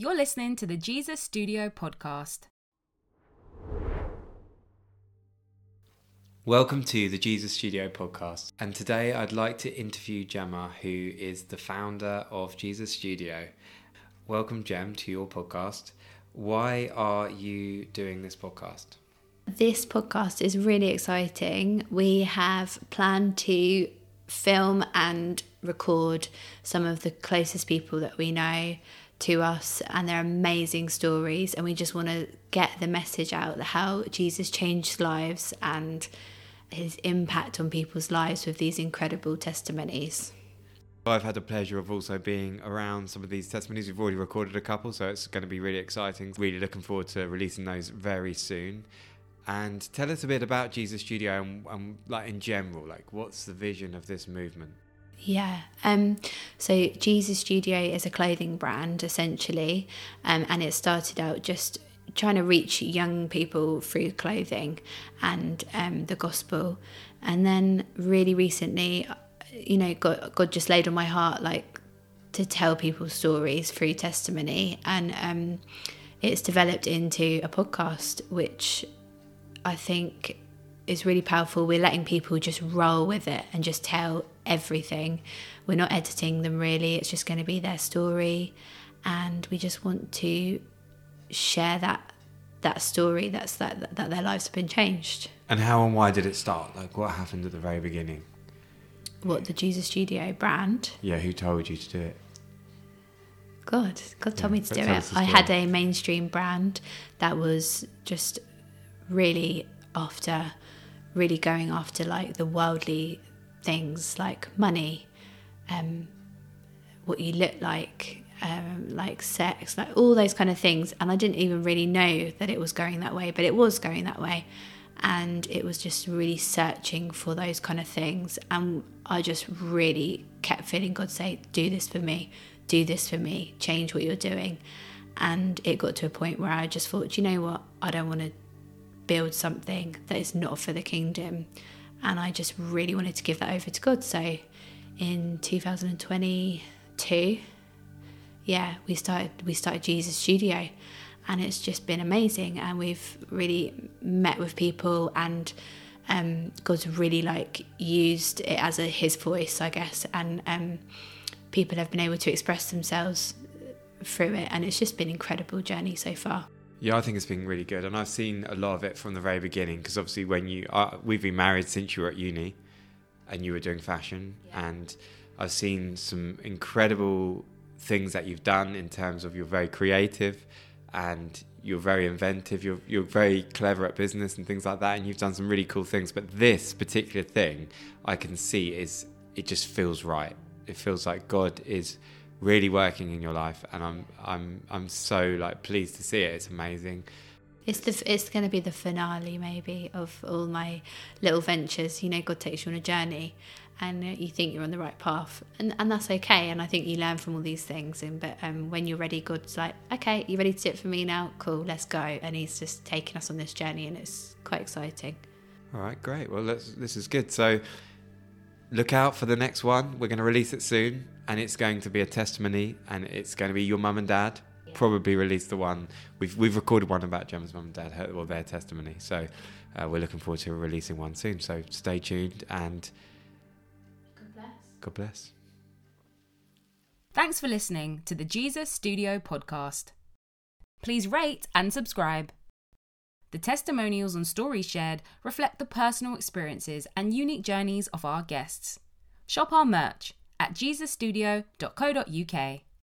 You're listening to the Jesus Studio podcast. Welcome to the Jesus Studio podcast. And today I'd like to interview Gemma, who is the founder of Jesus Studio. Welcome, Gem, to your podcast. Why are you doing this podcast? This podcast is really exciting. We have planned to film and record some of the closest people that we know to us and their amazing stories and we just want to get the message out how Jesus changed lives and his impact on people's lives with these incredible testimonies. I've had the pleasure of also being around some of these testimonies. We've already recorded a couple, so it's going to be really exciting. Really looking forward to releasing those very soon. And tell us a bit about Jesus Studio and, and like in general, like what's the vision of this movement? Yeah. Um, so Jesus Studio is a clothing brand essentially, um, and it started out just trying to reach young people through clothing and um, the gospel, and then really recently, you know, God, God just laid on my heart like to tell people stories through testimony, and um, it's developed into a podcast, which I think is really powerful. We're letting people just roll with it and just tell everything. We're not editing them really, it's just going to be their story. And we just want to share that that story that's that that their lives have been changed. And how and why did it start? Like what happened at the very beginning? What the Jesus Studio brand? Yeah, who told you to do it? God, God told Yeah, me to do it. I had a mainstream brand that was just really after, really going after like the worldly things like money, um, what you look like, um, like sex, like all those kind of things. And I didn't even really know that it was going that way, but it was going that way. And it was just really searching for those kind of things. And I just really kept feeling God say, Do this for me, do this for me, change what you're doing. And it got to a point where I just thought, you know what? I don't want to build something that is not for the kingdom. And I just really wanted to give that over to God. So in 2022, yeah, we started we started Jesus Studio and it's just been amazing and we've really met with people and um, God's really like used it as a his voice, I guess, and um, people have been able to express themselves through it and it's just been an incredible journey so far. Yeah, I think it's been really good, and I've seen a lot of it from the very beginning. Because obviously, when you uh, we've been married since you were at uni, and you were doing fashion, and I've seen some incredible things that you've done in terms of you're very creative, and you're very inventive. You're you're very clever at business and things like that, and you've done some really cool things. But this particular thing, I can see is it just feels right. It feels like God is really working in your life and I'm I'm I'm so like pleased to see it. It's amazing. It's the it's going to be the finale maybe of all my little ventures. You know, God takes you on a journey, and you think you're on the right path, and and that's okay. And I think you learn from all these things. And but um, when you're ready, God's like, okay, you ready to do it for me now? Cool, let's go. And He's just taking us on this journey, and it's quite exciting. All right, great. Well, this is good. So look out for the next one. We're going to release it soon, and it's going to be a testimony, and it's going to be your mum and dad. Probably release the one we've we've recorded one about Gemma's mum and dad, her, or their testimony. So uh, we're looking forward to releasing one soon. So stay tuned and God bless. Thanks for listening to the Jesus Studio podcast. Please rate and subscribe. The testimonials and stories shared reflect the personal experiences and unique journeys of our guests. Shop our merch at jesusstudio.co.uk.